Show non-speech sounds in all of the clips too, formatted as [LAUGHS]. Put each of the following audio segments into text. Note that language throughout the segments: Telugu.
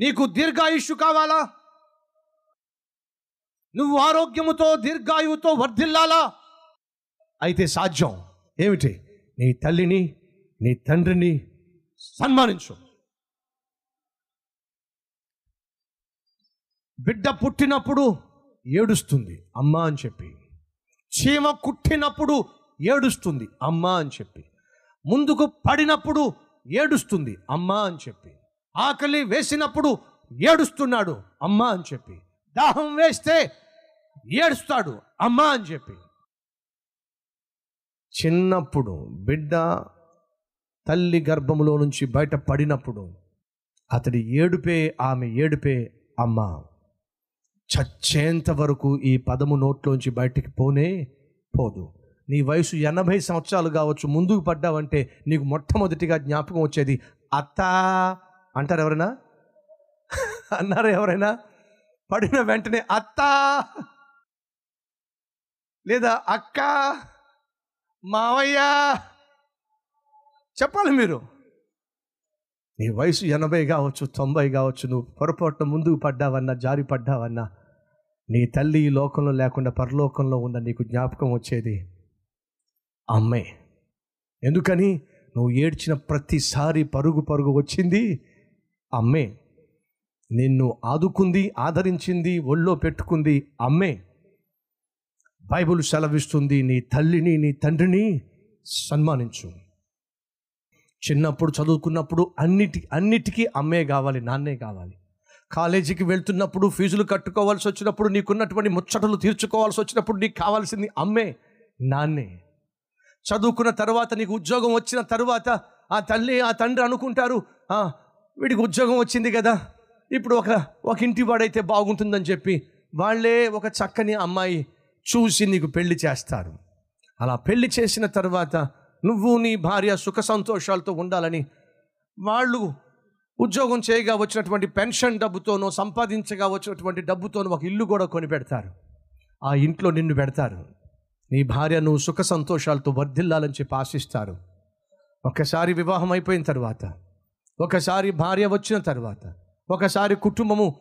నీకు దీర్ఘాయుష్యు కావాలా? నువ్వు ఆరోగ్యముతో దీర్ఘాయువుతో వర్ధిల్లాలా? అయితే సాధ్యం ఏమిటి? నీ తల్లిని నీ తండ్రిని సన్మానించు. బిడ్డ పుట్టినప్పుడు ఏడుస్తుంది అమ్మ అని చెప్పి. చీమ కుట్టినప్పుడు ఏడుస్తుంది అమ్మ అని చెప్పి. ముందుకు పడినప్పుడు ఏడుస్తుంది అమ్మ అని చెప్పి. ఆకలి వేసినప్పుడు ఏడుస్తున్నాడు అమ్మ అని చెప్పి. దాహం వేస్తే ఏడుస్తాడు అమ్మ అని చెప్పి. చిన్నప్పుడు బిడ్డ తల్లి గర్భములో నుంచి బయట పడినప్పుడు అతడి ఏడుపే ఆమె ఏడుపే అమ్మ చచ్చేంత వరకు ఈ పదము నోట్లోంచి బయటికి పోనే పోదు. నీ వయసు ఎనభై సంవత్సరాలు కావచ్చు ముందుకు పడ్డావంటే నీకు మొట్టమొదటిగా జ్ఞాపకం వచ్చేది అత్త అంటారు ఎవరైనా [LAUGHS] అన్నారు ఎవరైనా పడిన వెంటనే అత్త! లేదా అక్క! మావయ్య! చెప్పాలి మీరు. నీ వయసు ఎనభై కావచ్చు తొంభై కావచ్చు నువ్వు పొరపాటున ముందుకు పడ్డావన్నా జారి పడ్డావన్నా నీ తల్లి ఈ లోకంలో లేకుండా పరలోకంలో ఉన్న నీకు జ్ఞాపకం వచ్చేది అమ్మే. ఎందుకని? నువ్వు ఏడ్చిన ప్రతిసారి పరుగు పరుగు వచ్చింది అమ్మే నిన్ను ఆదుకుంది ఆదరించింది ఒళ్ళో పెట్టుకుంది అమ్మే. బైబుల్ సెలవిస్తుంది నీ తల్లిని నీ తండ్రిని సన్మానించు. చిన్నప్పుడు చదువుకున్నప్పుడు అన్నిటి అన్నిటికీ అమ్మే కావాలి నాన్నే కావాలి. కాలేజీకి వెళ్తున్నప్పుడు ఫీజులు కట్టుకోవాల్సి వచ్చినప్పుడు నీకున్నటువంటి ముచ్చటలు తీర్చుకోవాల్సి వచ్చినప్పుడు నీకు కావాల్సింది అమ్మే నాన్నే. చదువుకున్న తర్వాత నీకు ఉద్యోగం వచ్చిన తర్వాత ఆ తల్లి ఆ తండ్రి అనుకుంటారు వీడికి ఉద్యోగం వచ్చింది కదా. ఇప్పుడు ఒక ఒక ఇంటి వాడైతే బాగుంటుందని చెప్పి వాళ్ళే ఒక చక్కని అమ్మాయి చూసి నీకు పెళ్ళి చేస్తారు. అలా పెళ్ళి చేసిన తర్వాత నువ్వు నీ భార్య సుఖ సంతోషాలతో ఉండాలని వాళ్ళు ఉద్యోగం చేయగా వచ్చినటువంటి పెన్షన్ డబ్బుతోనో సంపాదించగా వచ్చినటువంటి డబ్బుతోనో ఒక ఇల్లు కూడా కొని పెడతారు ఆ ఇంట్లో నిన్ను పెడతారు. నీ భార్య నువ్వు సుఖ సంతోషాలతో వర్ధిల్లాలని చెప్పి ఆశిస్తారు. ఒకసారి వివాహం అయిపోయిన తర్వాత ఒకసారి భార్య వచ్చిన తర్వాత ఒకసారి కుటుంబము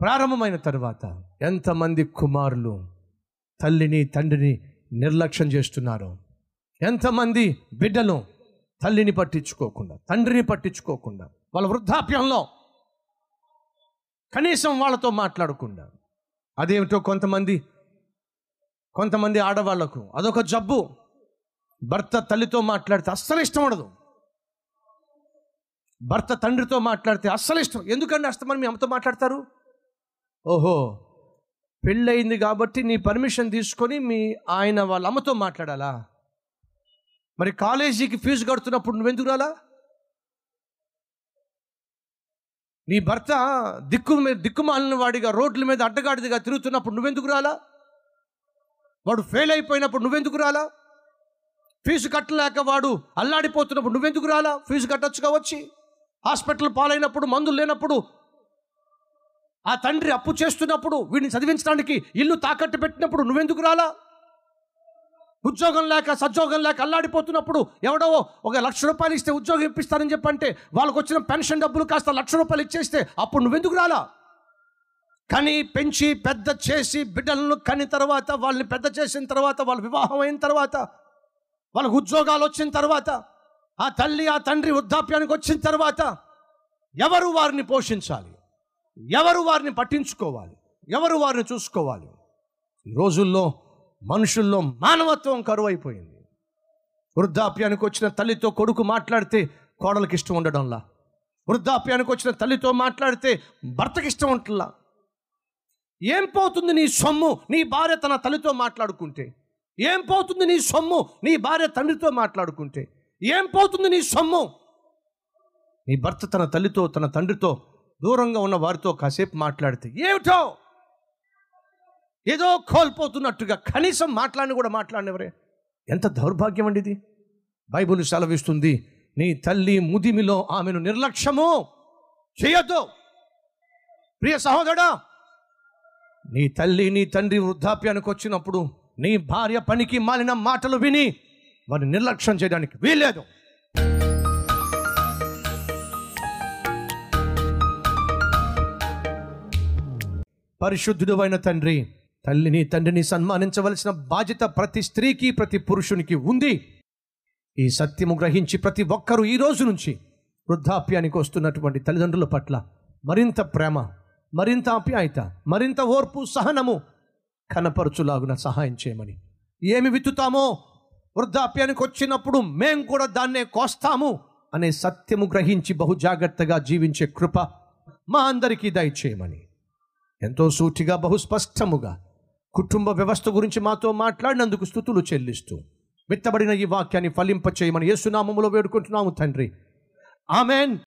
ప్రారంభమైన తర్వాత ఎంతమంది కుమారులు తల్లిని తండ్రిని నిర్లక్ష్యం చేస్తున్నారు ఎంతమంది బిడ్డలు తల్లిని పట్టించుకోకుండా తండ్రిని పట్టించుకోకుండా వాళ్ళ వృద్ధాప్యంలో కనీసం వాళ్ళతో మాట్లాడకుండా అదేమిటో కొంతమంది కొంతమంది ఆడవాళ్ళకు అదొక జబ్బు. భర్త తల్లితో మాట్లాడితే అస్సలు ఇష్టం ఉండదు. భర్త తండ్రితో మాట్లాడితే అస్సలు ఇష్టం. ఎందుకంటే అస్తమని మీ అమ్మతో మాట్లాడతారు? ఓహో పెళ్ళయింది కాబట్టి నీ పర్మిషన్ తీసుకొని మీ ఆయన వాళ్ళ అమ్మతో మాట్లాడాలా? మరి కాలేజీకి ఫీజు కడుతున్నప్పుడు నువ్వెందుకు రాలా? నీ భర్త దిక్కు మీద దిక్కుమాలిన వాడిగా రోడ్ల మీద అడ్డగాడిదిగా తిరుగుతున్నప్పుడు నువ్వెందుకు రాలా? వాడు ఫెయిల్ అయిపోయినప్పుడు నువ్వెందుకు రాలా? ఫీజు కట్టలేక వాడు అల్లాడిపోతున్నప్పుడు నువ్వెందుకు రాలా? ఫీజు కట్టొచ్చుగా వచ్చి హాస్పిటల్ పాలైనప్పుడు మందులు లేనప్పుడు ఆ తండ్రి అప్పు చేస్తున్నప్పుడు వీడిని చదివించడానికి ఇల్లు తాకట్టు పెట్టినప్పుడు నువ్వెందుకు రాలా? ఉద్యోగం లేక సద్యోగం లేక అల్లాడిపోతున్నప్పుడు ఎవడో ఒక లక్ష రూపాయలు ఇస్తే ఉద్యోగం ఇప్పిస్తారని చెప్పంటే వాళ్ళకు వచ్చిన పెన్షన్ డబ్బులు కాస్త లక్ష రూపాయలు ఇచ్చేస్తే అప్పుడు నువ్వెందుకు రాలా? కని పెంచి పెద్ద చేసి బిడ్డలను కని తర్వాత వాళ్ళని పెద్ద చేసిన తర్వాత వాళ్ళ వివాహం అయిన తర్వాత వాళ్ళకు ఉద్యోగాలు వచ్చిన తర్వాత ఆ తల్లి ఆ తండ్రి వృద్ధాప్యానికి వచ్చిన తర్వాత ఎవరు వారిని పోషించాలి? ఎవరు వారిని పట్టించుకోవాలి? ఎవరు వారిని చూసుకోవాలి? ఈ రోజుల్లో మనుషుల్లో మానవత్వం కరువైపోయింది. వృద్ధాప్యానికి వచ్చిన తల్లితో కొడుకు మాట్లాడితే కోడలకి ఇష్టం ఉండడంలా? వృద్ధాప్యానికి వచ్చిన తల్లితో మాట్లాడితే భర్తకి ఇష్టం ఉంటుందా? ఏం పోతుంది నీ సొమ్ము నీ భార్య తన తల్లితో మాట్లాడుకుంటే? ఏం పోతుంది నీ సొమ్ము నీ భార్య తండ్రితో మాట్లాడుకుంటే? ఏం పోతుంది నీ సొమ్ము? నీ భర్త తన తల్లితో తన తండ్రితో దూరంగా ఉన్న వారితో కాసేపు మాట్లాడితే ఏమిటో? ఏదో కోల్పోతున్నట్టుగా కనీసం మాట్లాడిన కూడా మాట్లాడినవరే. ఎంత దౌర్భాగ్యం అండి ఇది. బైబుల్ సెలవిస్తుంది నీ తల్లి ముదిమిలో ఆమెను నిర్లక్ష్యము చేయొద్దు. ప్రియ సహోదరా నీ తల్లి నీ తండ్రి వృద్ధాప్యానికి వచ్చినప్పుడు నీ భార్య పనికి మాలిన మాటలు విని వారిని నిర్లక్ష్యం చేయడానికి వీల్లేదు. పరిశుద్ధుడు అయిన తండ్రి తల్లిని తండ్రిని సన్మానించవలసిన బాధ్యత ప్రతి స్త్రీకి ప్రతి పురుషునికి ఉంది. ఈ సత్యము గ్రహించి ప్రతి ఒక్కరూ ఈ రోజు నుంచి వృద్ధాప్యానికి వస్తున్నటువంటి తల్లిదండ్రుల పట్ల మరింత ప్రేమ మరింత ఆప్యాయత మరింత ఓర్పు సహనము కనపరచులాగున సహాయం చేయమని. ఏమి విత్తుతామో వృద్ధాప్యానికి వచ్చినప్పుడు మేం కూడా దాన్నే కోస్తాము అనే సత్యము గ్రహించి బహు జాగ్రత్తగా జీవించే కృప మా అందరికీ దయచేయమని. ఎంతో సూటిగా బహు స్పష్టముగా కుటుంబ వ్యవస్థ గురించి మాతో మాట్లాడినందుకు స్థుతులు చెల్లిస్తూ విత్తబడిన ఈ వాక్యాన్ని ఫలింప చేయమని యేసునామములో వేడుకుంటున్నాము తండ్రి. ఆమెన్.